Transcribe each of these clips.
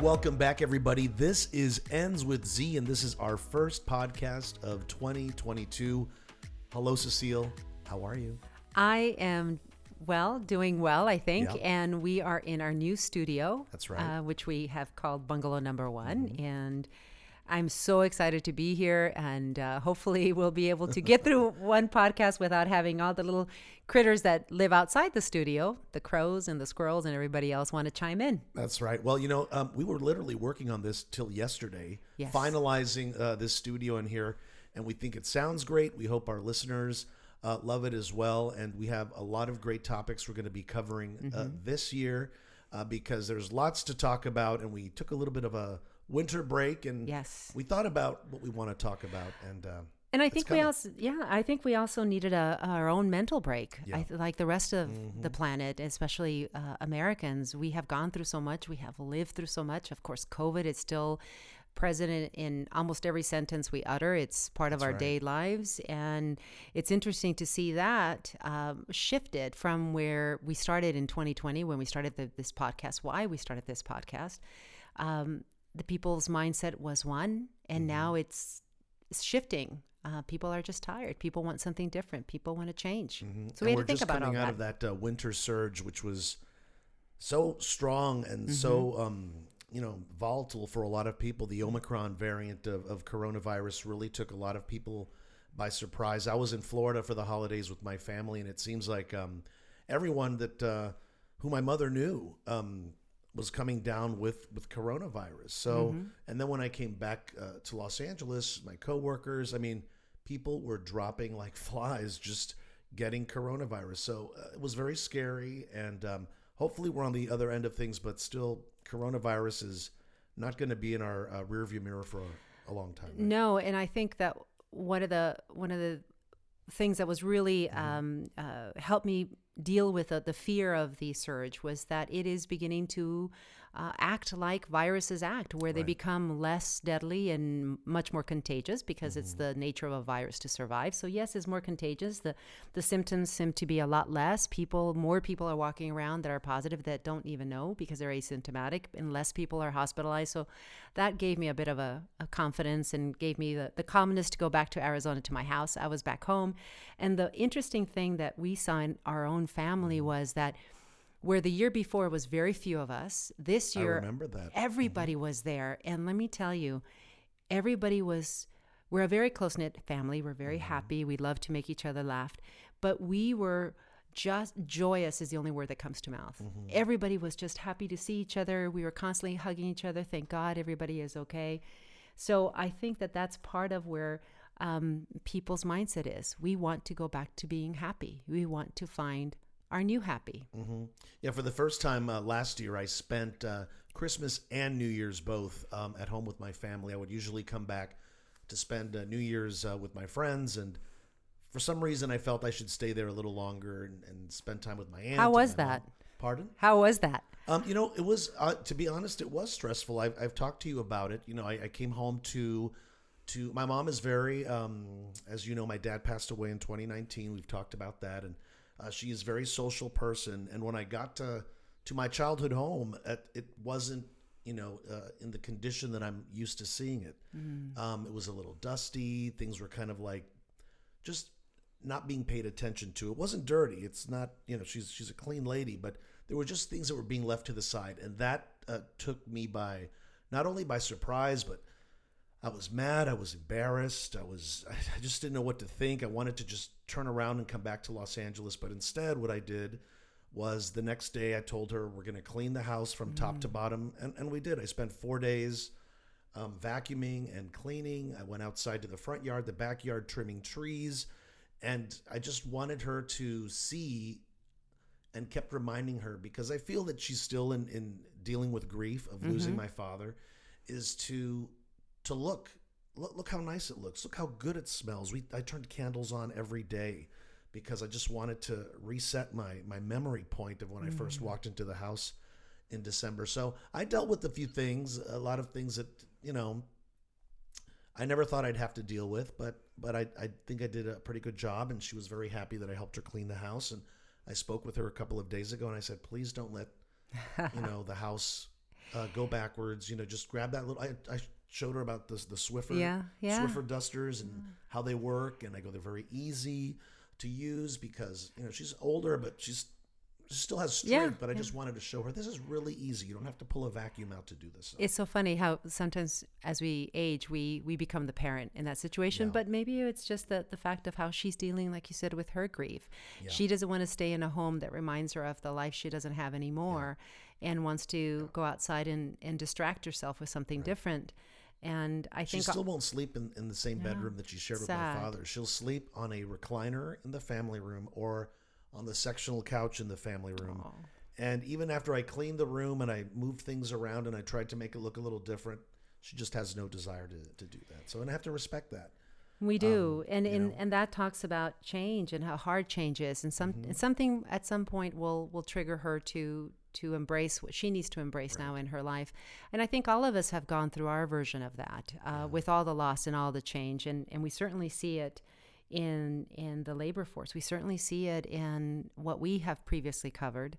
Welcome back, everybody. This is Ends with Z, and this is our first podcast of 2022. Hello, Cecile. How are you? I am well, doing well, I think. Yeah. And we are in our new studio. That's right. Uh, which we have called Bungalow Number One. And I'm so excited to be here. And uh, hopefully, we'll be able to get through one podcast without having all the little critters that live outside the studio the crows and the squirrels and everybody else want to chime in. That's right. Well, you know, um, we were literally working on this till yesterday, Yes. finalizing uh, this studio in here, and we think it sounds great. We hope our listeners uh, love it as well, and we have a lot of great topics we're going to be covering uh, this year uh, because there's lots to talk about, and we took a little bit of a winter break, and Yes. we thought about what we want to talk about, and. Uh, And I think we also, yeah, I think we also needed a, our own mental break. Yeah. I th- like the rest of Mm-hmm. the planet, especially uh, Americans. We have gone through so much. We have lived through so much. Of course, COVID is still present in, almost every sentence we utter. It's part of our right. day lives, and it's interesting to see that um, shifted from where we started in 2020 when we started the, this podcast. Why we started this podcast. Um, the people's mindset was one, and Mm-hmm. now it's it's shifting. Uh, people are just tired. People want something different. People want to change. So we Mm-hmm. and had we're to think just about all coming out that. of that uh, winter surge, which was so strong and Mm-hmm. so um, you know volatile for a lot of people. The Omicron variant of, of coronavirus really took a lot of people by surprise. I was in Florida for the holidays with my family, and it seems like um, everyone that uh, who my mother knew um, was coming down with with coronavirus. So, Mm-hmm. and then when I came back uh, to Los Angeles, my coworkers, I mean, people were dropping like flies just getting coronavirus. So uh, it was very scary, and um, hopefully we're on the other end of things. But still, coronavirus is not going to be in our uh, rearview mirror for a, a long time. right? No, and I think that one of the one of the things that was really Mm-hmm. um, uh, helped me deal with the, the fear of the surge was that it is beginning to uh, act like viruses act, where they become less deadly and much more contagious because it's Mm-hmm. the nature of a virus to survive. So yes, it's more contagious. The the symptoms seem to be a lot less. People, more people are walking around that are positive that don't even know because they're asymptomatic, and less people are hospitalized. So that gave me a bit of a, a confidence and gave me the, the calmness to go back to Arizona to my house. I was back home. And the interesting thing that we saw in our own family was that where the year before was very few of us, this I year remember that. Mm-hmm. everybody was there. And let me tell you, everybody was, we're a very close knit family. We're very mm-hmm. happy. We love to make each other laugh. But we were just joyous, is the only word that comes to mouth. Mm-hmm. Everybody was just happy to see each other. We were constantly hugging each other. Thank God everybody is okay. So I think that that's part of where um, people's mindset is. We want to go back to being happy. We want to find our new happy. hmm Yeah, for the first time uh, last year, I spent uh, Christmas and New Year's both um, at home with my family. I would usually come back to spend uh, New Year's uh, with my friends, and for some reason, I felt I should stay there a little longer and, and spend time with my aunt. How was my mom. that? Pardon? How was that? Um, you know, it was uh, to be honest, it was stressful. I've, I've talked to you about it. You know, I, I came home to to my mom is very, um, as you know, my dad passed away in 2019. We've talked about that, and uh, she is a very social person. And when I got to to my childhood home, it, it wasn't you know uh, in the condition that I'm used to seeing it. Um, it was a little dusty. Things were kind of like just not being paid attention to. It wasn't dirty. It's not, you know, she's she's a clean lady, but there were just things that were being left to the side, and that uh, took me by not only by surprise, but I was mad. I was embarrassed. I was I just didn't know what to think. I wanted to just turn around and come back to Los Angeles, but instead, what I did was the next day I told her we're going to clean the house from top to bottom, and and we did. I spent four days um, vacuuming and cleaning. I went outside to the front yard, the backyard, trimming trees, and I just wanted her to see and kept reminding her because I feel that she's still in, in dealing with grief of losing my father, is to to look, look look how nice it looks, look how good it smells. We I turned candles on every day because I just wanted to reset my my memory point of when I first walked into the house in December. So I dealt with a few things, a lot of things that you know I never thought I'd have to deal with, but but I, I think I did a pretty good job, and she was very happy that I helped her clean the house. And I spoke with her a couple of days ago, and I said, please don't let you know the house uh, go backwards. You know, just grab that little. I, I showed her about this the Swiffer, Yeah, yeah. Swiffer dusters and how they work, and I go they're very easy to use because you know she's older, but she's she still has strength. Yeah, but I just wanted to show her this is really easy. You don't have to pull a vacuum out to do this. It's so funny how sometimes as we age, we we become the parent in that situation. Yeah. But maybe it's just the the fact of how she's dealing, like you said, with her grief. She doesn't want to stay in a home that reminds her of the life she doesn't have anymore, and wants to go outside and and distract herself with something different. And I She think she still won't sleep in, in the same bedroom that she shared with my father. She'll sleep on a recliner in the family room or on the sectional couch in the family room. And even after I cleaned the room and I moved things around and I tried to make it look a little different, she just has no desire to, to do that. So and I have to respect that. We do, and you and, know. and that talks about change and how hard change is, and some Mm-hmm. and something at some point will will trigger her to to embrace what she needs to embrace now in her life. And I think all of us have gone through our version of that, uh, with all the loss and all the change, and and we certainly see it in in the labor force. We certainly see it in what we have previously covered.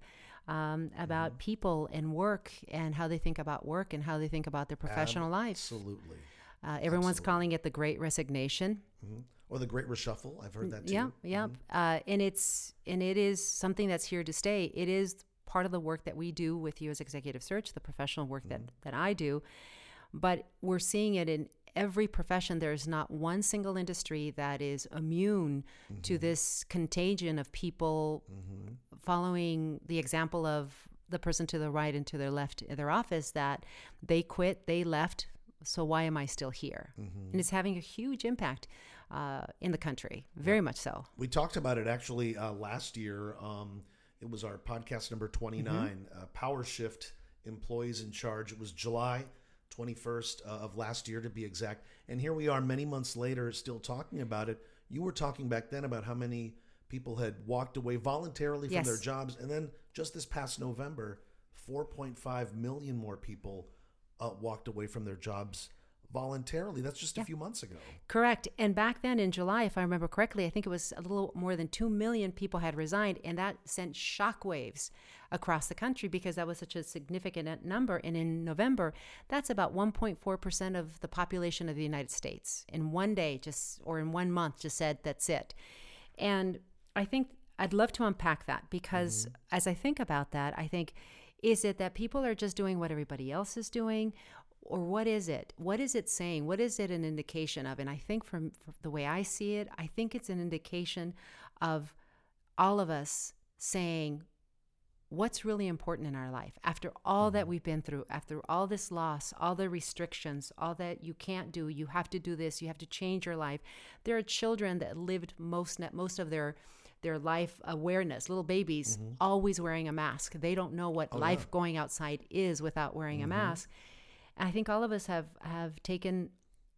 Um, about people and work and how they think about work and how they think about their professional life. Absolutely. Uh, everyone's calling it the Great Resignation. hmm Or the Great Reshuffle. I've heard that too. Yeah, yeah. Uh, and it's and it is something that's here to stay. It is part of the work that we do with you as executive search, the professional work that that I do. But we're seeing it in every profession. There's not one single industry that is immune to this contagion of people following the example of the person to the right and to their left in their office that they quit, they left. So why am I still here? And it's having a huge impact uh, in the country, very much so. We talked about it actually uh, last year. Um, it was our podcast number 29, uh, Power Shift Employees in Charge. It was July 21st uh, of last year to be exact. And here we are many months later still talking about it. You were talking back then about how many people had walked away voluntarily from their jobs. And then just this past November, 4.5 million more people uh, walked away from their jobs voluntarily. That's just a few months ago. Correct. And back then in July, if I remember correctly, I think it was a little more than 2 million people had resigned, and that sent shockwaves across the country because that was such a significant uh, number. And in November, that's about 1.4% of the population of the United States in one day, just or in one month, just said that's it. And I think I'd love to unpack that because mm-hmm. as I think about that, I think is it that people are just doing what everybody else is doing? Or what is it? What is it saying? What is it an indication of? And I think from, from the way I see it, I think it's an indication of all of us saying, what's really important in our life? After all that mm-hmm. we've been through after all this loss all the restrictions all that you can't do you have to do this you have to change your life. There are children that lived most most of their their life awareness little babies mm-hmm. always wearing a mask. They don't know what oh, life going outside is without wearing a mm-hmm. mask i think all of us have have taken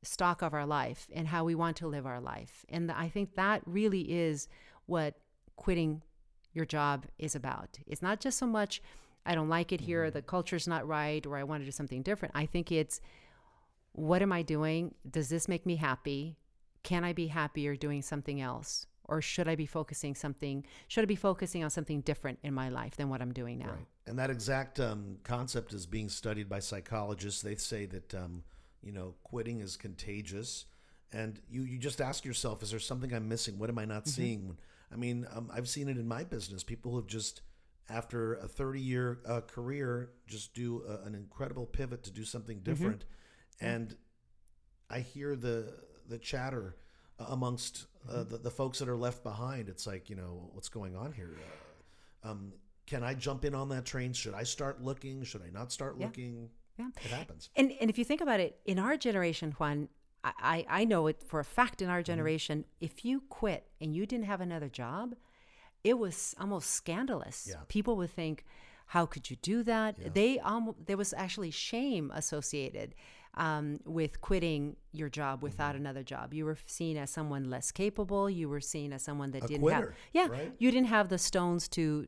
stock of our life and how we want to live our life and i think that really is what quitting your job is about. It's not just so much, I don't like it here, mm-hmm. the culture's not right, or I want to do something different. I think it's, what am I doing? Does this make me happy? Can I be happier doing something else? Or should I be focusing something, should I be focusing on something different in my life than what I'm doing now? Right. And that exact um, concept is being studied by psychologists. They say that, um, you know, quitting is contagious. And you, you just ask yourself, is there something I'm missing? What am I not seeing? I mean, um, I've seen it in my business. People who have just, after a 30 year uh, career, just do a, an incredible pivot to do something different. And I hear the the chatter amongst uh, the, the folks that are left behind. It's like, you know, what's going on here? Uh, um, can I jump in on that train? Should I start looking? Should I not start Yeah. looking? Yeah. It happens. And and if you think about it, in our generation, Juan, I, I know it for a fact in our Mm-hmm. generation, if you quit and you didn't have another job, it was almost scandalous. Yeah. People would think, how could you do that? They um, there was actually shame associated um, with quitting your job Mm-hmm. without another job. You were seen as someone less capable. You were seen as someone that A didn't quitter, have yeah, right? you didn't have the stones to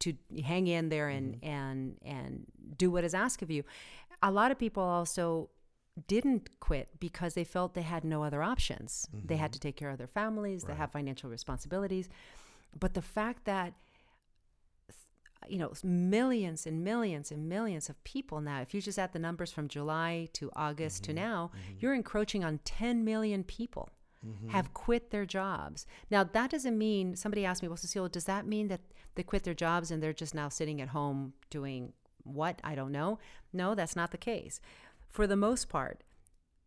to hang in there and Mm-hmm. and and do what is asked of you. A lot of people also didn't quit because they felt they had no other options. They had to take care of their families, they have financial responsibilities. But the fact that you know, millions and millions and millions of people now. If you just add the numbers from July to August to mm-hmm. now, mm-hmm. you're encroaching on 10 million people mm-hmm. have quit their jobs. Now, that doesn't mean somebody asked me, well, Cecile, does that mean that they quit their jobs and they're just now sitting at home doing what? I don't know. No, that's not the case. For the most part,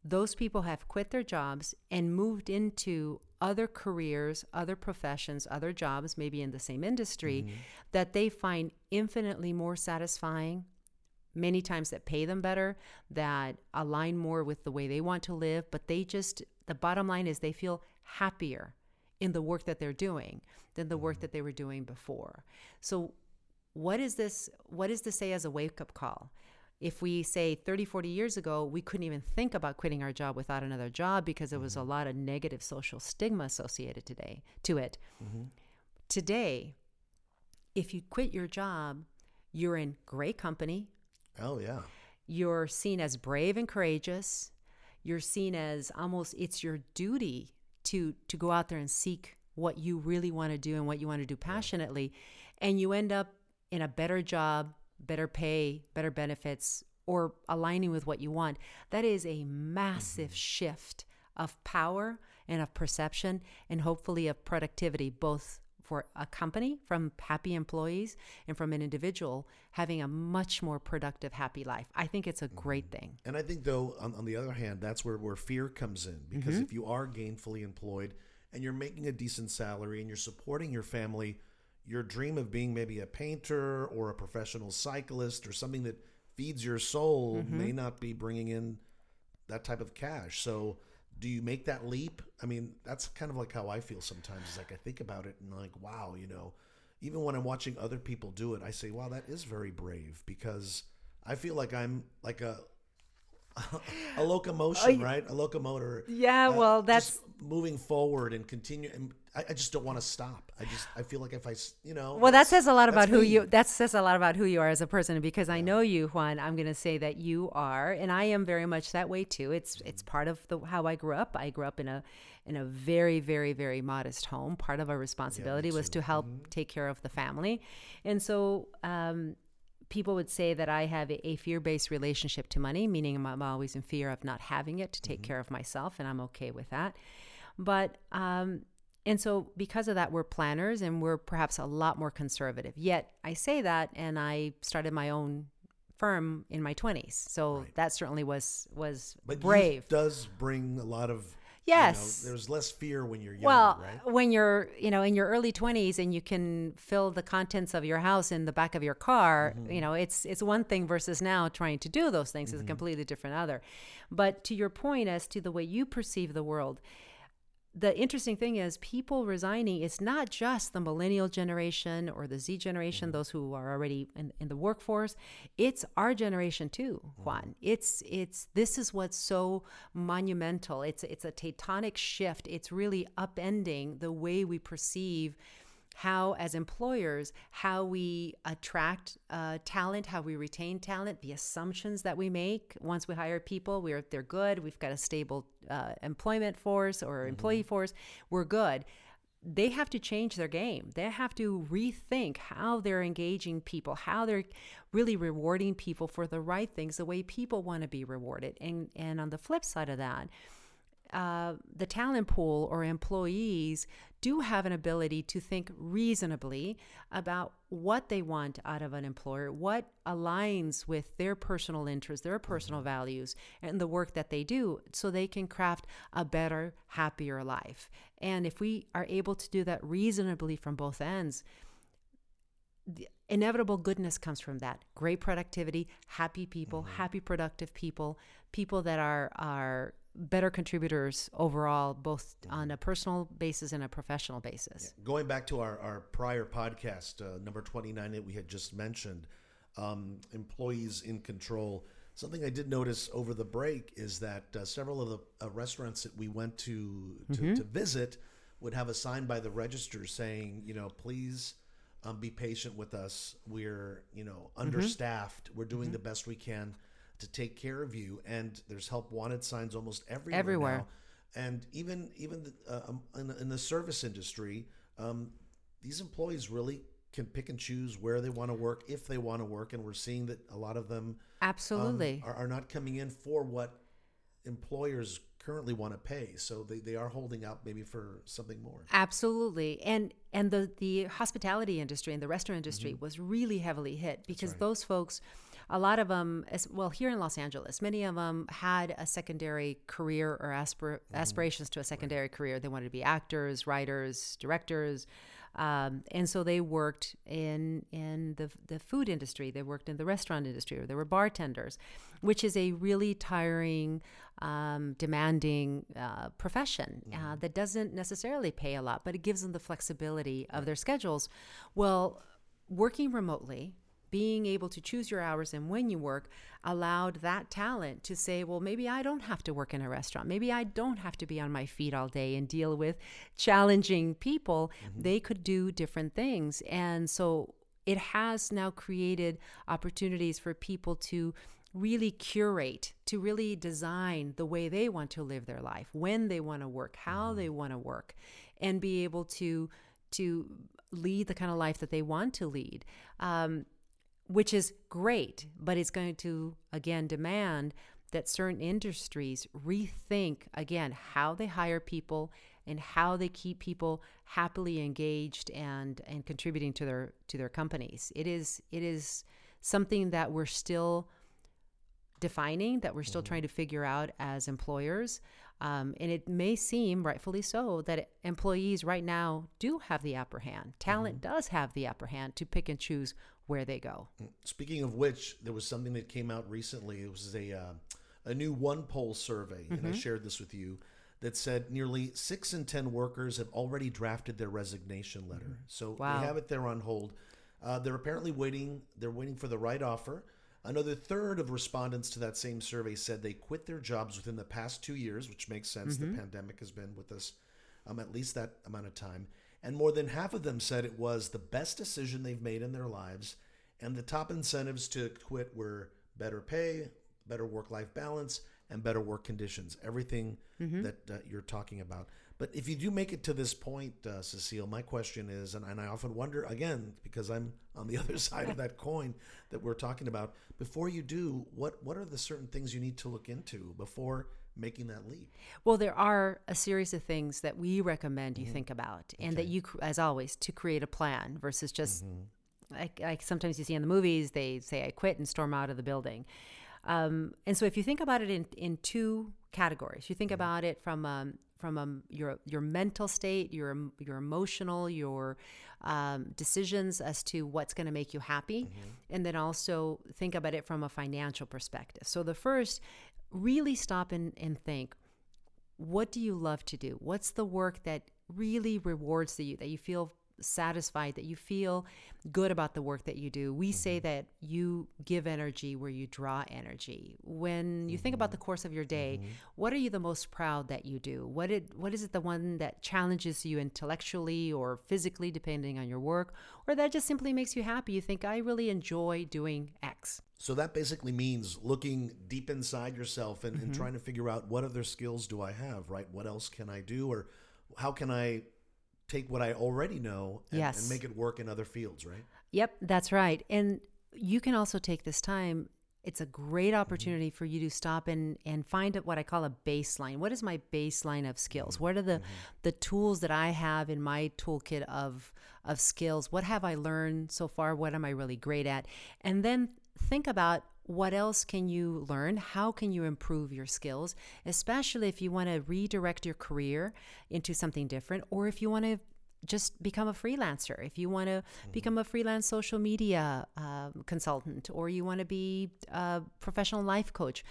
those people have quit their jobs and moved into other careers, other professions, other jobs, maybe in the same industry, mm-hmm. that they find infinitely more satisfying, many times that pay them better, that align more with the way they want to live. But they just, the bottom line is they feel happier in the work that they're doing than the work mm-hmm. that they were doing before. So, what is this? What does this say as a wake up call? If we say 30 40 years ago we couldn't even think about quitting our job without another job because there was a mm-hmm. lot of negative social stigma associated today to it. Mm-hmm. Today if you quit your job you're in great company. Oh yeah. you're seen as brave and courageous. You're seen as almost it's your duty to to go out there and seek what you really want to do and what you want to do passionately and you end up in a better job better pay better benefits or aligning with what you want. That is a massive mm-hmm. shift of power and of perception and hopefully of productivity both for a company from happy employees and from an individual having a much more productive happy life. I think it's a great mm-hmm. thing. And I think, though, on, on the other hand, that's where, where fear comes in. Because mm-hmm. if you are gainfully employed and you're making a decent salary and you're supporting your family, your dream of being maybe a painter or a professional cyclist or something that feeds your soul mm-hmm. may not be bringing in that type of cash. So, do you make that leap? I mean, that's kind of like how I feel sometimes. Is like I think about it and like, wow, you know, even when I'm watching other people do it, I say, wow, that is very brave because I feel like I'm like a a locomotion, right? A locomotor. Yeah, uh, well, just that's- moving forward and continue. And I, I just don't want to stop. I just I feel like if I, you know, Well, that says a lot about who me. you. That says a lot about who you are as a person. And because I know you, Juan, I'm going to say that you are, and I am very much that way too. It's it's part of the how I grew up. I grew up in a in a very very very modest home. Part of our responsibility was to help Mm-hmm. take care of the family, and so. Um, People would say that I have a, a fear-based relationship to money, meaning I'm, I'm always in fear of not having it to take Mm-hmm. care of myself, and I'm okay with that. But um, and so, because of that, we're planners and we're perhaps a lot more conservative. Yet, I say that, and I started my own firm in my 20s. So that certainly was was but brave. does bring a lot of you know, Yes. there's less fear when you're young, well, right? when you're, you know, in your early 20s and you can fill the contents of your house in the back of your car, Mm-hmm. you know, it's it's one thing versus now trying to do those things is Mm-hmm. a completely different other. But to your point as to the way you perceive the world, the interesting thing is people resigning it's not just the millennial generation or the z generation mm-hmm. those who are already in, in the workforce it's our generation too mm-hmm. juan. It's it's this is what's so monumental. It's it's a tectonic shift. It's really upending the way we perceive how as employers how we attract uh, talent how we retain talent the assumptions that we make. Once we hire people we're they're good. We've got a stable uh, employment force or employee force. We're good. They have to change their game. They have to rethink how they're engaging people how they're really rewarding people for the right things the way people want to be rewarded. And and on the flip side of that uh, the talent pool or employees do have an ability to think reasonably about what they want out of an employer, what aligns with their personal interests, their personal mm-hmm. values, and the work that they do, so they can craft a better, happier life. And if we are able to do that reasonably from both ends, the inevitable goodness comes from that. Great productivity happy people mm-hmm. happy productive people people that are are better contributors overall both on a personal basis and a professional basis Going back to our, our prior podcast, uh, number 29, that we had just mentioned, um, employees in control. Something I did notice over the break is that uh, several of the uh, restaurants that we went to to, to visit would have a sign by the register saying, you know, please um, be patient with us. We're, you know, understaffed. We're doing the best we can to take care of you. And there's help wanted signs almost everywhere. Everywhere. now. And even even the, uh, um, in, the- in the service industry, um, these employees really can pick and choose where they want to work if they want to work, and we're seeing that a lot of them um, Absolutely. are, are not coming in for what employers currently want to pay. So they, they are holding out maybe for something more. Absolutely. And and the the hospitality industry and the restaurant industry was really heavily hit because those folks a lot of them as well here in Los Angeles many of them had a secondary career or aspir- aspirations to a secondary career. They wanted to be actors writers directors um, and so they worked in in the, the food industry. They worked in the restaurant industry or they were bartenders which is a really tiring um, demanding uh, profession uh, that doesn't necessarily pay a lot but it gives them the flexibility of their schedules. Well working remotely being able to choose your hours and when you work allowed that talent to say, well, maybe I don't have to work in a restaurant. Maybe I don't have to be on my feet all day and deal with challenging people. They could do different things. And so it has now created opportunities for people to really curate, to really design the way they want to live their life, when they want to work, how they want to work, and be able to to lead the kind of life that they want to lead. Um, which is great, but it's going to again demand that certain industries rethink again how they hire people and how they keep people happily engaged and and contributing to their to their companies. It is it is something that we're still defining that we're still trying to figure out as employers. Um, and it may seem, rightfully so, that employees right now do have the upper hand. Talent does have the upper hand to pick and choose where they go. Speaking of which, there was something that came out recently. It was a uh, a new OnePoll survey, and I shared this with you. That said, nearly six in ten workers have already drafted their resignation letter. So Wow. they have it there on hold. Uh, they're apparently waiting. They're waiting for the right offer. Another third of respondents to that same survey said they quit their jobs within the past two years, which makes sense. The pandemic has been with us um, at least that amount of time. And more than half of them said it was the best decision they've made in their lives. And the top incentives to quit were better pay, better work life balance, and better work conditions. Everything that uh, you're talking about. But if you do make it to this point, uh, Cecile, my question is, and, and I often wonder again, because I'm on the other side of that coin that we're talking about, before you do, what, what are the certain things you need to look into before making that leap? Well, there are a series of things that we recommend you think about, and that you, as always, to create a plan versus just like, like sometimes you see in the movies, they say, I quit and storm out of the building. Um, and so if you think about it in, in two categories, you think about it from um, from um, your your mental state, your your emotional, your um, decisions as to what's going to make you happy, and then also think about it from a financial perspective. So the first, really stop and, and think, what do you love to do? What's the work that really rewards you, that you feel satisfied, that you feel good about the work that you do? We say mm-hmm. that you give energy where you draw energy. When you think about the mm-hmm. course of your day, mm-hmm. what are you the most proud that you do? What it what is it the one that challenges you intellectually or physically depending on your work or that just simply makes you happy? You think I really enjoy doing X. So that basically means looking deep inside yourself and, and trying to figure out what other skills do I have, right? What else can I do? Or how can I take what I already know and, Yes. and make it work in other fields, right? Yep, that's right. And you can also take this time. It's a great mm-hmm. opportunity for you to stop and, and find what I call a baseline. What is my baseline of skills? Mm-hmm. What are the, mm-hmm. the tools that I have in my toolkit of of skills? What have I learned so far? What am I really great at? And then think about what else can you learn? How can you improve your skills, especially if you want to redirect your career into something different or if you want to just become a freelancer. If you want to become a freelance social media um, consultant or you want to be a professional life coach,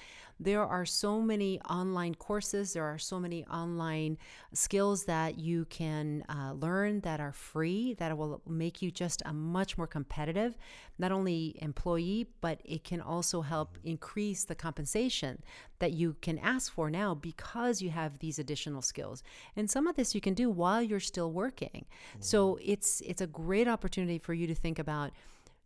there are so many online courses, there are so many online skills that you can uh, learn that are free that will make you just a much more competitive, not only employee, but it can also help increase the compensation that you can ask for now because you have these additional skills. And some of this you can do while you're still working. So it's it's a great opportunity for you to think about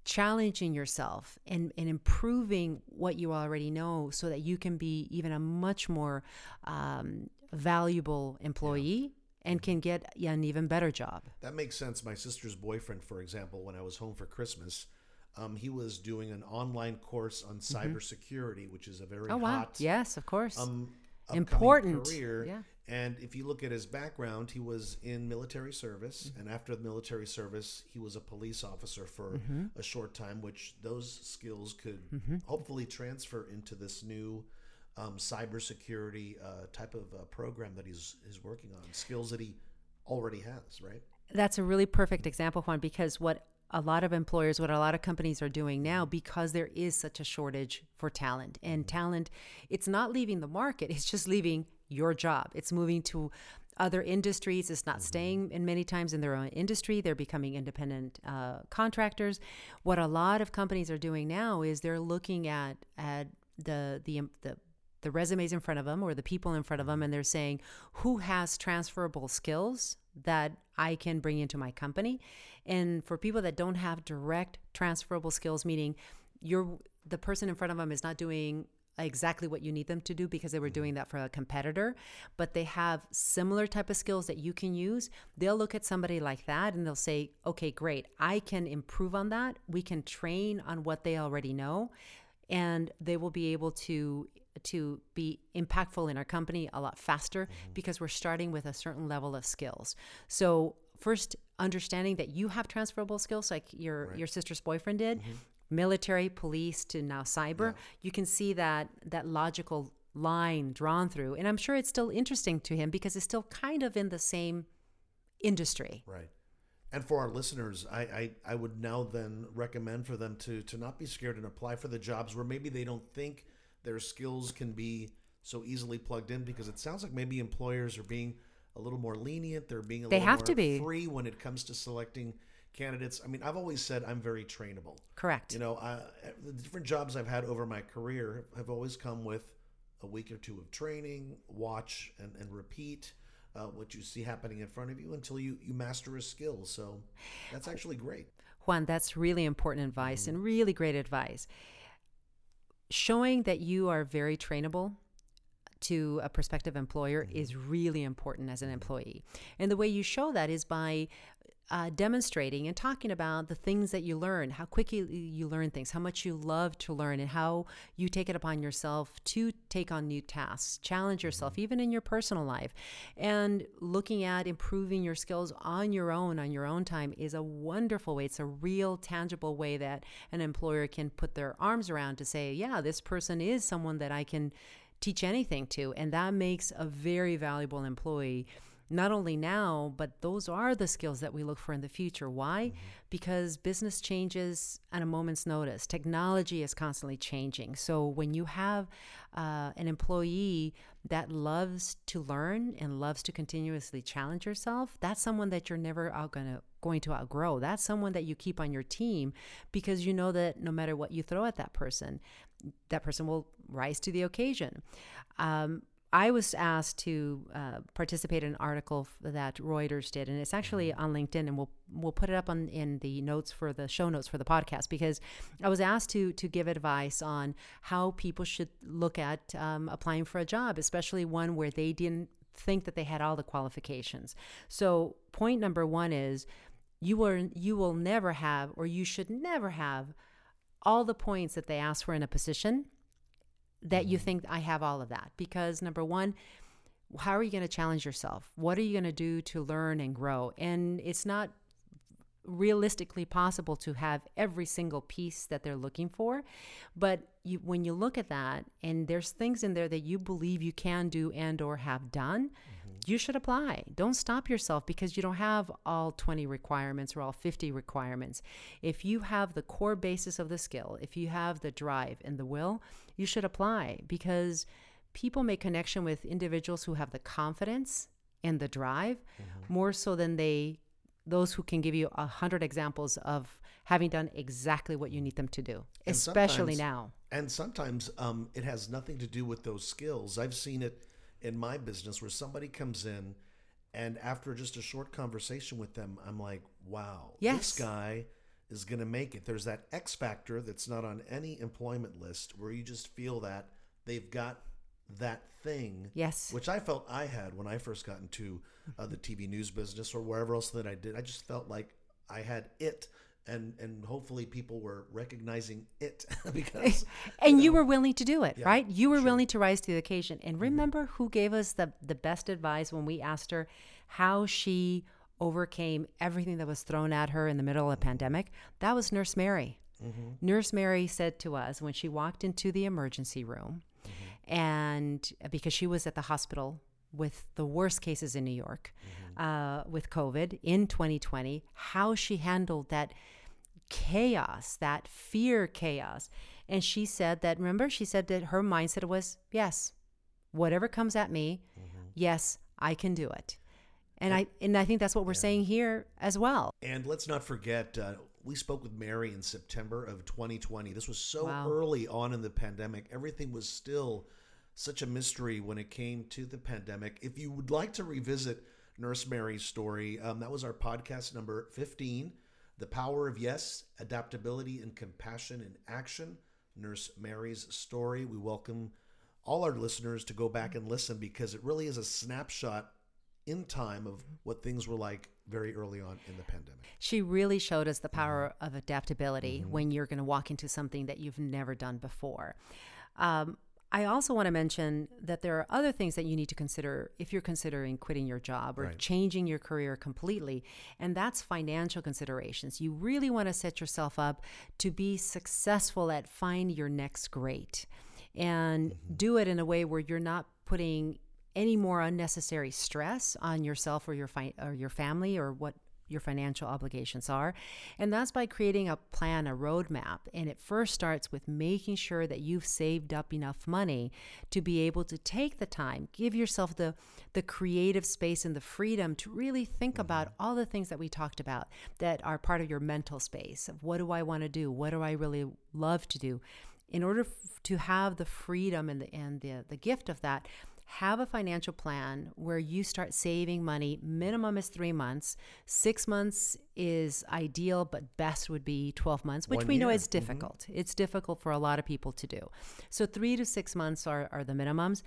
challenging yourself and, and improving what you already know so that you can be even a much more um, valuable employee and can get an even better job. That makes sense. My sister's boyfriend, for example, when I was home for Christmas, um, he was doing an online course on cybersecurity, which is a very Mm-hmm. Oh wow! hot, Yes, of course. um, Important. career. Yeah. And if you look at his background, he was in military service, Mm-hmm. and after the military service, he was a police officer for Mm-hmm. a short time, which those skills could hopefully transfer into this new um, cybersecurity uh, type of uh, program that he's is working on. Skills that he already has, right? That's a really perfect example, Juan, because what a lot of employers, what a lot of companies are doing now, because there is such a shortage for talent, and talent, it's not leaving the market, it's just leaving your job. It's moving to other industries. It's not mm-hmm. staying in many times in their own industry. They're becoming independent uh, contractors. What a lot of companies are doing now is they're looking at at the the um, the the resumes in front of them or the people in front of them mm-hmm. and they're saying who has transferable skills that I can bring into my company and for people that don't have direct transferable skills meaning you're the person in front of them is not doing exactly what you need them to do because they were doing that for a competitor but they have similar type of skills that you can use. They'll look at somebody like that and they'll say okay great. I can improve on that. We can train on what they already know and they will be able to to be impactful in our company a lot faster mm-hmm. because we're starting with a certain level of skills. So first understanding that you have transferable skills like your your sister's boyfriend did mm-hmm. Military police to now cyber you can see that that logical line drawn through and i'm sure it's still interesting to him because it's still kind of in the same industry Right. And for our listeners, I, I, I would now then recommend for them to to not be scared and apply for the jobs where maybe they don't think their skills can be so easily plugged in because it sounds like maybe employers are being a little more lenient. They're being a They little have more to be. free when it comes to selecting candidates. I mean, I've always said I'm very trainable. correct You know, I, the different jobs I've had over my career have always come with a week or two of training, watch and, and repeat uh, what you see happening in front of you until you, you master a skill. So that's actually great. Juan, that's really important advice mm-hmm. and really great advice. Showing that you are very trainable to a prospective employer mm-hmm. is really important as an mm-hmm. employee. And the way you show that is by uh, demonstrating and talking about the things that you learn, how quickly you learn things, how much you love to learn, and how you take it upon yourself to take on new tasks, challenge yourself, even in your personal life. And looking at improving your skills on your own, on your own time, is a wonderful way. It's a real, tangible way that an employer can put their arms around to say, yeah, this person is someone that I can teach anything to. And that makes a very valuable employee not only now, but those are the skills that we look for in the future. Why? Because business changes at a moment's notice. Technology is constantly changing. So when you have uh, an employee that loves to learn and loves to continuously challenge yourself, that's someone that you're never out gonna going to outgrow. That's someone that you keep on your team because you know that no matter what you throw at that person, that person will rise to the occasion. Um, I was asked to uh, participate in an article that Reuters did, and it's actually on LinkedIn, and we'll we'll put it up on in the notes for the show notes for the podcast because I was asked to to give advice on how people should look at um, applying for a job, especially one where they didn't think that they had all the qualifications. So point number one is you will you will never have or you should never have all the points that they ask for in a position that you mm-hmm. think I have all of that because number one how are you going to challenge yourself? What are you going to do to learn and grow? And it's not realistically possible to have every single piece that they're looking for but you, when you look at that and there's things in there that you believe you can do and or have done you should apply don't stop yourself because you don't have all 20 requirements or all 50 requirements if you have the core basis of the skill if you have the drive and the will you should apply because people make connection with individuals who have the confidence and the drive more so than they those who can give you a hundred examples of having done exactly what you need them to do, And especially now. And sometimes um, it has nothing to do with those skills. I've seen it in my business where somebody comes in, and after just a short conversation with them, I'm like, wow, Yes. this guy is going to make it. There's that X factor that's not on any employment list where you just feel that they've got that thing. Yes. Which I felt I had when I first got into uh, the TV news business or wherever else that I did. I just felt like I had it. And, and hopefully people were recognizing it because and you, were willing to do it, Yeah, right? You were sure. willing to rise to the occasion. And mm-hmm. remember who gave us the, the best advice when we asked her how she overcame everything that was thrown at her in the middle of a pandemic? That was Nurse Mary. Mm-hmm. Nurse Mary said to us when she walked into the emergency room, mm-hmm. and because she was at the hospital with the worst cases in New York uh, with COVID in 2020, how she handled that chaos, that fear chaos. And she said that, remember, she said that her mindset was, yes, whatever comes at me, yes, I can do it. And I and I think that's what we're saying here as well. And let's not forget, uh, we spoke with Mary in September of 2020. This was so Wow. early on in the pandemic. Everything was still such a mystery when it came to the pandemic. If you would like to revisit Nurse Mary's story, um, that was our podcast number 15 The Power of Yes, Adaptability and Compassion in Action. Nurse Mary's story. We welcome all our listeners to go back and listen because it really is a snapshot in time of what things were like very early on in the pandemic. She really showed us the power of adaptability when you're going to walk into something that you've never done before. Um, I also want to mention that there are other things that you need to consider if you're considering quitting your job or Right. changing your career completely, and that's financial considerations. You really want to set yourself up to be successful at find your next great and mm-hmm. do it in a way where you're not putting any more unnecessary stress on yourself or your fi- or your family or what your financial obligations are. And that's by creating a plan, a roadmap. And it first starts with making sure that you've saved up enough money to be able to take the time, give yourself the the creative space and the freedom to really think mm-hmm. about all the things that we talked about that are part of your mental space of what do I want to do? What do I really love to do? In order f- to have the freedom and the and the, the gift of that, have a financial plan where you start saving money. Minimum is three months. Six months is ideal, but best would be 12 months, which One we know is difficult. It's difficult for a lot of people to do. So, three to six months are, are the minimums.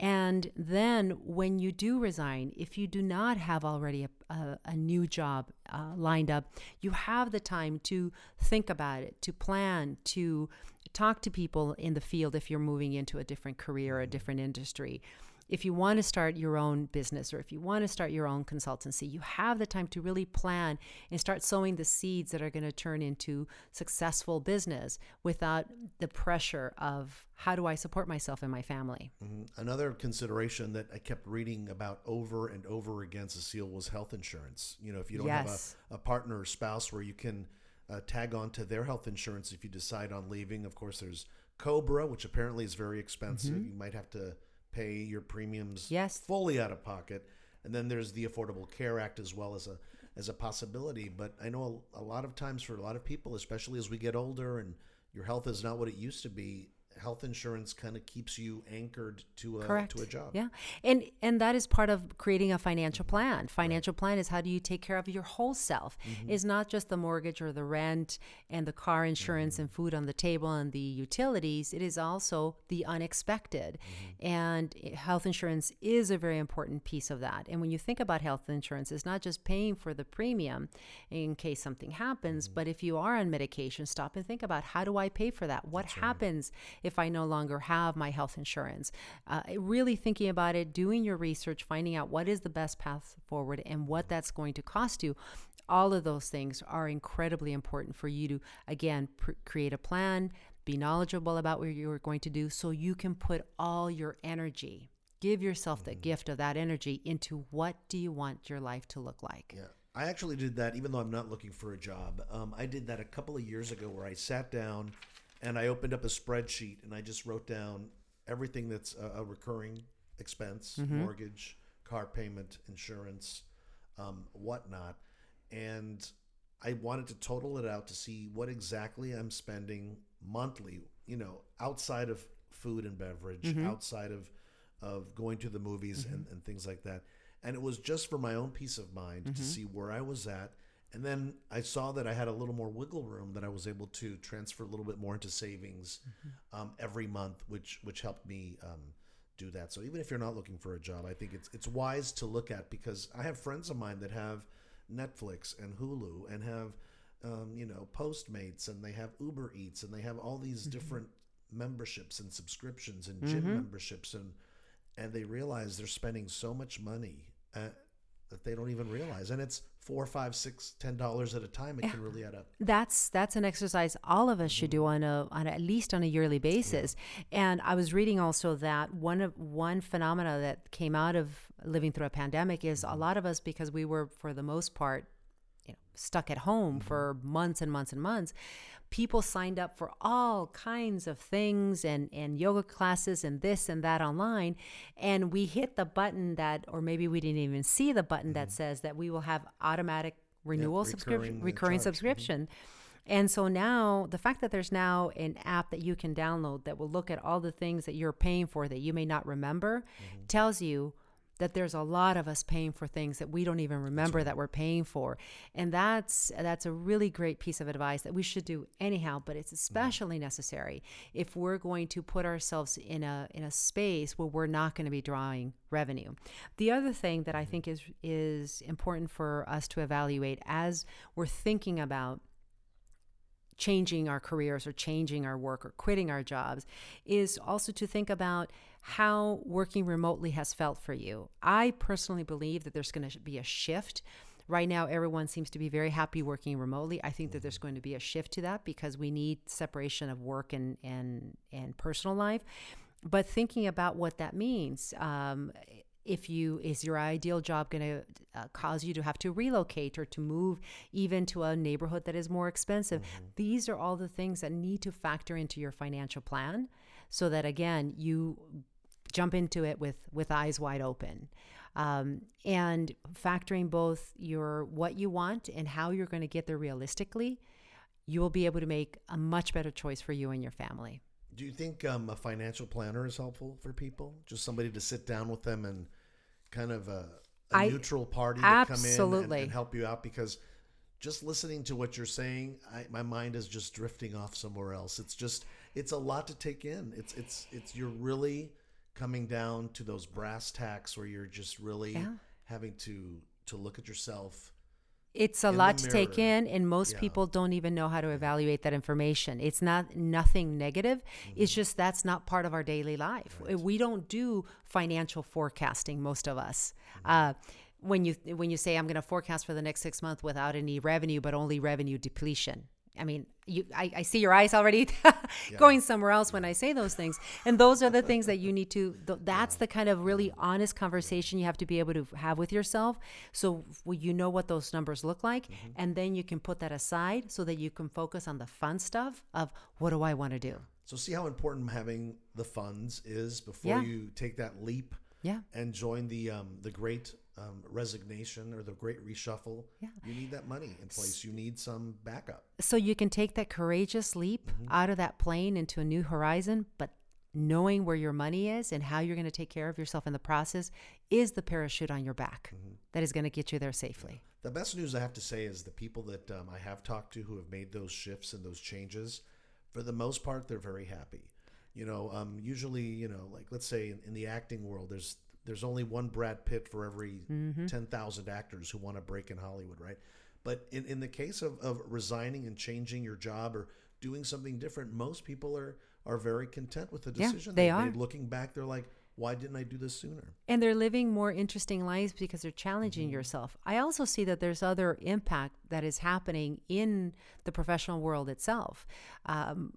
And then when you do resign, if you do not have already a, a, a new job uh, lined up, you have the time to think about it, to plan, to talk to people in the field if you're moving into a different career, or a different industry. If you want to start your own business or if you want to start your own consultancy, you have the time to really plan and start sowing the seeds that are going to turn into successful business without the pressure of how do I support myself and my family. Mhm. Another consideration that I kept reading about over and over again, Cecile, was health insurance. You know, if you don't Yes. have a, a partner or spouse where you can uh, tag on to their health insurance if you decide on leaving, of course, there's Cobra, which apparently is very expensive. You might have to pay your premiums Mm-hmm. Yes. fully out of pocket. And then there's the Affordable Care Act as well as a as a possibility. But I know a, a lot of times for a lot of people, especially as we get older and your health is not what it used to be, health insurance kind of keeps you anchored to a Correct. to a job. Yeah. And and that is part of creating a financial plan. Financial plan is how do you take care of your whole self? Mm-hmm. It's not just the mortgage or the rent and the car insurance mm-hmm. and food on the table and the utilities. It is also the unexpected. Mm-hmm. And eh, health insurance is a very important piece of that. And when you think about health insurance, it's not just paying for the premium in case something happens, but if you are on medication, stop and think about how do I pay for that? What happens if I no longer have my health insurance? Uh, really thinking about it, doing your research, finding out what is the best path forward and what that's going to cost you. All of those things are incredibly important for you to, again, pr- create a plan, be knowledgeable about what you're going to do so you can put all your energy, give yourself the gift of that energy into what do you want your life to look like. Yeah. I actually did that even though I'm not looking for a job. Um, I did that a couple of years ago where I sat down and I opened up a spreadsheet and I just wrote down everything that's a, a recurring expense, mm-hmm. mortgage, car payment, insurance, um, whatnot. And I wanted to total it out to see what exactly I'm spending monthly, you know, outside of food and beverage, mm-hmm. outside of, of going to the movies mm-hmm. and, and things like that. And it was just for my own peace of mind to see where I was at. And then I saw that I had a little more wiggle room that I was able to transfer a little bit more into savings um, every month, which which helped me um, do that. So even if you're not looking for a job, I think it's it's wise to look at because I have friends of mine that have Netflix and Hulu and have um, you know Postmates and they have Uber Eats and they have all these mm-hmm. different memberships and subscriptions and gym mm-hmm. memberships and and they realize they're spending so much money uh, that they don't even realize and it's four five six ten dollars at a time it yeah. can really add up that's that's an exercise all of us mm-hmm. should do on a on a, at least on a yearly basis yeah. and i was reading also that one of one phenomena that came out of living through a pandemic is mm-hmm. a lot of us because we were for the most part you know stuck at home mm-hmm. for months and months and months people signed up for all kinds of things and, and yoga classes and this and that online. And we hit the button that, or maybe we didn't even see the button mm-hmm. that says that we will have automatic renewal yep, subscription, recurring mm-hmm. subscription. Mm-hmm. And so now the fact that there's now an app that you can download that will look at all the things that you're paying for that you may not remember mm-hmm. tells you that there's a lot of us paying for things that we don't even remember that we're paying for and that's that's a really great piece of advice that we should do anyhow but it's mm-hmm. especially necessary if we're going to put ourselves in a in a space where we're not going to be drawing revenue the other thing that i mm-hmm. think is is important for us to evaluate as we're thinking about changing our careers or changing our work or quitting our jobs is also to think about how working remotely has felt for you. I personally believe that there's going to be a shift. Right now, everyone seems to be very happy working remotely. I think that there's going to be a shift to that because we need separation of work and and and personal life. But thinking about what that means, um, if you is your ideal job going to uh, cause you to have to relocate or to move even to a neighborhood that is more expensive mm-hmm. these are all the things that need to factor into your financial plan so that again you jump into it with with eyes wide open um, and factoring both your what you want and how you're going to get there realistically you will be able to make a much better choice for you and your family do you think um, a financial planner is helpful for people just somebody to sit down with them and kind of a, a I, neutral party to absolutely. come in and, and help you out because just listening to what you're saying, I, my mind is just drifting off somewhere else. It's just it's a lot to take in. It's it's it's you're really coming down to those brass tacks where you're just really yeah. having to to look at yourself it's a lot to take in and most yeah. people don't even know how to evaluate that information it's not nothing negative mm-hmm. it's just that's not part of our daily life right. we don't do financial forecasting most of us mm-hmm. uh, when you when you say i'm going to forecast for the next six months without any revenue but only revenue depletion I mean, you, I, I see your eyes already going somewhere else when I say those things. And those are the things that you need to, that's the kind of really honest conversation you have to be able to have with yourself. So well, you know what those numbers look like. Mm-hmm. And then you can put that aside so that you can focus on the fun stuff of what do I want to do? So see how important having the funds is before yeah. you take that leap yeah. and join the um, the great um, resignation or the great reshuffle, yeah. you need that money in place. You need some backup. So you can take that courageous leap mm-hmm. out of that plane into a new horizon, but knowing where your money is and how you're going to take care of yourself in the process is the parachute on your back mm-hmm. that is going to get you there safely. The best news I have to say is the people that um, I have talked to who have made those shifts and those changes, for the most part, they're very happy. You know, um, usually, you know, like let's say in, in the acting world, there's there's only one Brad Pitt for every mm-hmm. 10,000 actors who want to break in Hollywood, right? But in, in the case of, of resigning and changing your job or doing something different, most people are are very content with the decision yeah, they, they are. Made. Looking back, they're like, why didn't I do this sooner? And they're living more interesting lives because they're challenging mm-hmm. yourself. I also see that there's other impact that is happening in the professional world itself. Um,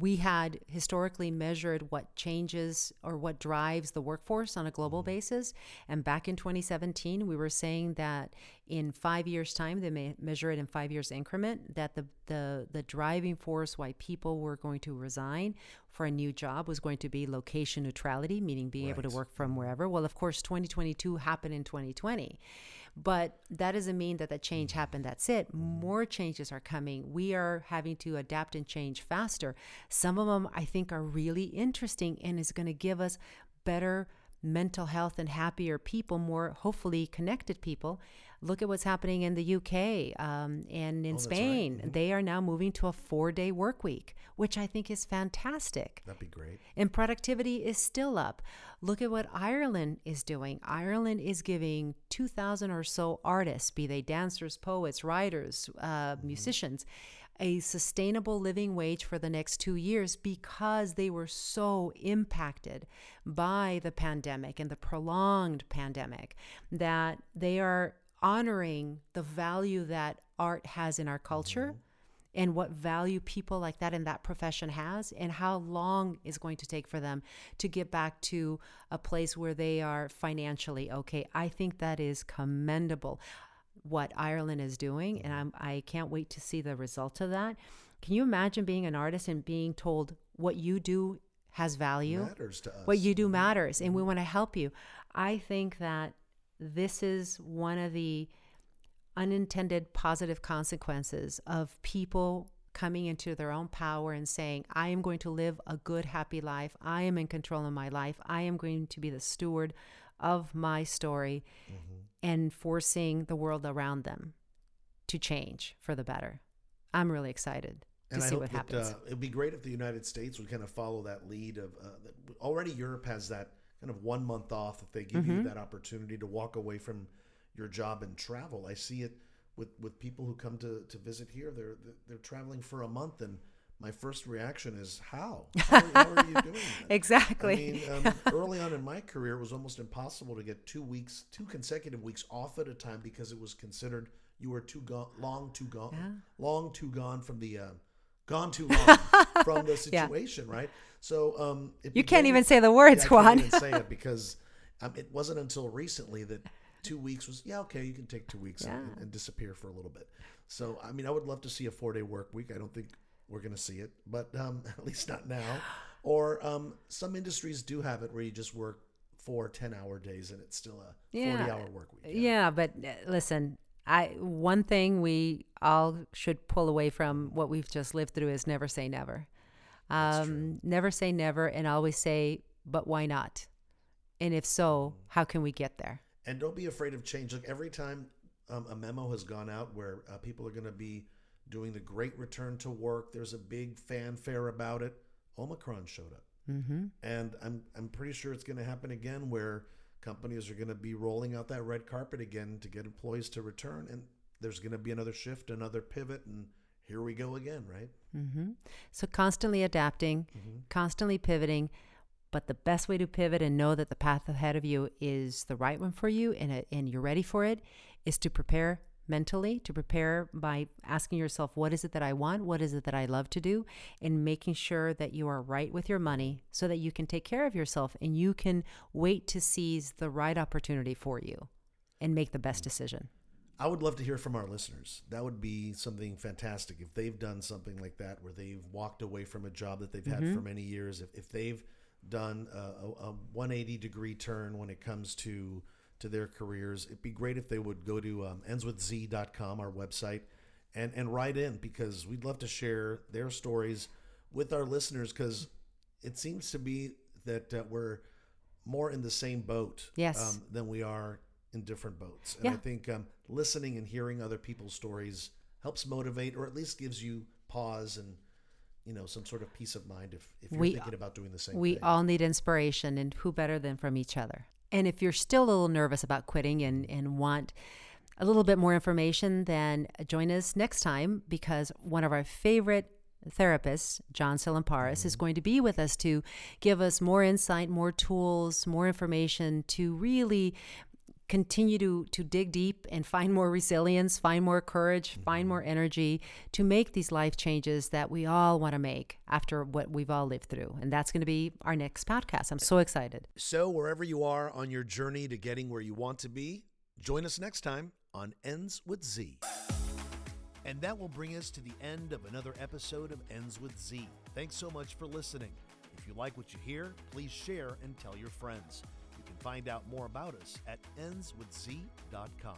we had historically measured what changes or what drives the workforce on a global mm-hmm. basis. And back in 2017, we were saying that in five years' time, they may measure it in five years increment, that the, the, the driving force why people were going to resign for a new job was going to be location neutrality, meaning being right. able to work from wherever. Well, of course, 2022 happened in 2020. But that doesn't mean that the change happened. That's it. More changes are coming. We are having to adapt and change faster. Some of them I think are really interesting and is going to give us better mental health and happier people, more hopefully connected people Look at what's happening in the UK um, and in Oh, that's right. Spain. Mhm. They are now moving to a four day work week, which I think is fantastic. That'd be great. And productivity is still up. Look at what Ireland is doing. Ireland is giving 2,000 or so artists, be they dancers, poets, writers, uh, musicians, a sustainable living wage for the next two years because they were so impacted by the pandemic and the prolonged pandemic that they are honoring the value that art has in our culture mm-hmm. and what value people like that in that profession has and how long is going to take for them to get back to a place where they are financially okay. I think that is commendable what ireland is doing and mm-hmm. I'm, i can't wait to see the result of that. Can you imagine being an artist and being told what you do has value? Matters to us. what you do mm-hmm. matters and we want to help you. I think that this is one of the unintended positive consequences of people coming into their own power and saying i am going to live a good happy life. I am in control of my life. I am going to be the steward of my story and forcing the world around them to change for the better. I'm really excited to I see what that, happens. Uh, it'd be great if the United States would kind of follow that lead of uh, already Europe has that kind of one month off if they give Mm-hmm. you that opportunity to walk away from your job and travel. I see it with with people who come to to visit here. They're they're traveling for a month, and my first reaction is how how, how are you doing that? exactly I mean, um, early on in my career, it was almost impossible to get two weeks, two consecutive weeks off at a time because it was considered you were too gone, long too gone, Yeah. long too gone from the, uh, gone too long from the Yeah. situation, right? So um, you can't even say the words yeah, I juan can't even say it because um, it wasn't until recently that two weeks was yeah okay you can take two weeks and, Yeah. and disappear for a little bit. So I mean I would love to see a four day work week. I don't think we're going to see it, but um, at least not now. Or um, some industries do have it where you just work four 10 hour days and it's still a 40 hour work week. Yeah, but uh, listen, I one thing we all should pull away from what we've just lived through is never say never. Um, never say never, and always say, "But why not?" And if so, how can we get there? And don't be afraid of change. Like every time um, a memo has gone out where uh, people are going to be doing the great return to work, there's a big fanfare about it. Omicron showed up. Mm-hmm. And I'm I'm pretty sure it's going to happen again where companies are going to be rolling out that red carpet again to get employees to return and there's going to be another shift, another pivot and here we go again, right? Mm-hmm. So constantly adapting, mm-hmm. constantly pivoting. But the best way to pivot and know that the path ahead of you is the right one for you and, it, and you're ready for it is to prepare mentally, to prepare by asking yourself, what is it that I want? What is it that I love to do? And making sure that you are right with your money so that you can take care of yourself and you can wait to seize the right opportunity for you and make the best mm. decision. I would love to hear from our listeners. That would be something fantastic if they've done something like that, where they've walked away from a job that they've had for many years. If, if they've done a, a, a 180 degree turn when it comes to to their careers, it'd be great if they would go to um, endswithz.com, our website, and and write in because we'd love to share their stories with our listeners because it seems to be that uh, we're more in the same boat Yes. um, than we are in different boats. And I think um, listening and hearing other people's stories helps motivate, or at least gives you pause and you know some sort of peace of mind if, if you're We- thinking about doing the same We thing. all need inspiration, and who better than from each other? And if you're still a little nervous about quitting and, and want a little bit more information, then join us next time because one of our favorite therapists, John Silamparis, is going to be with us to give us more insight, more tools, more information to really continue to to dig deep and find more resilience, find more courage, find mm-hmm. more energy to make these life changes that we all want to make after what we've all lived through. And that's going to be our next podcast. I'm so excited. So, wherever you are on your journey to getting where you want to be, join us next time on Ends with Z. And that will bring us to the end of another episode of Ends with Z. Thanks so much for listening. If you like what you hear, please share and tell your friends. Find out more about us at endswithz.com.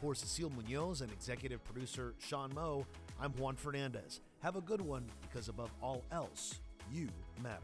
For Cecile Munoz and executive producer Sean Moe, I'm Juan Fernandez. Have a good one because above all else, you matter.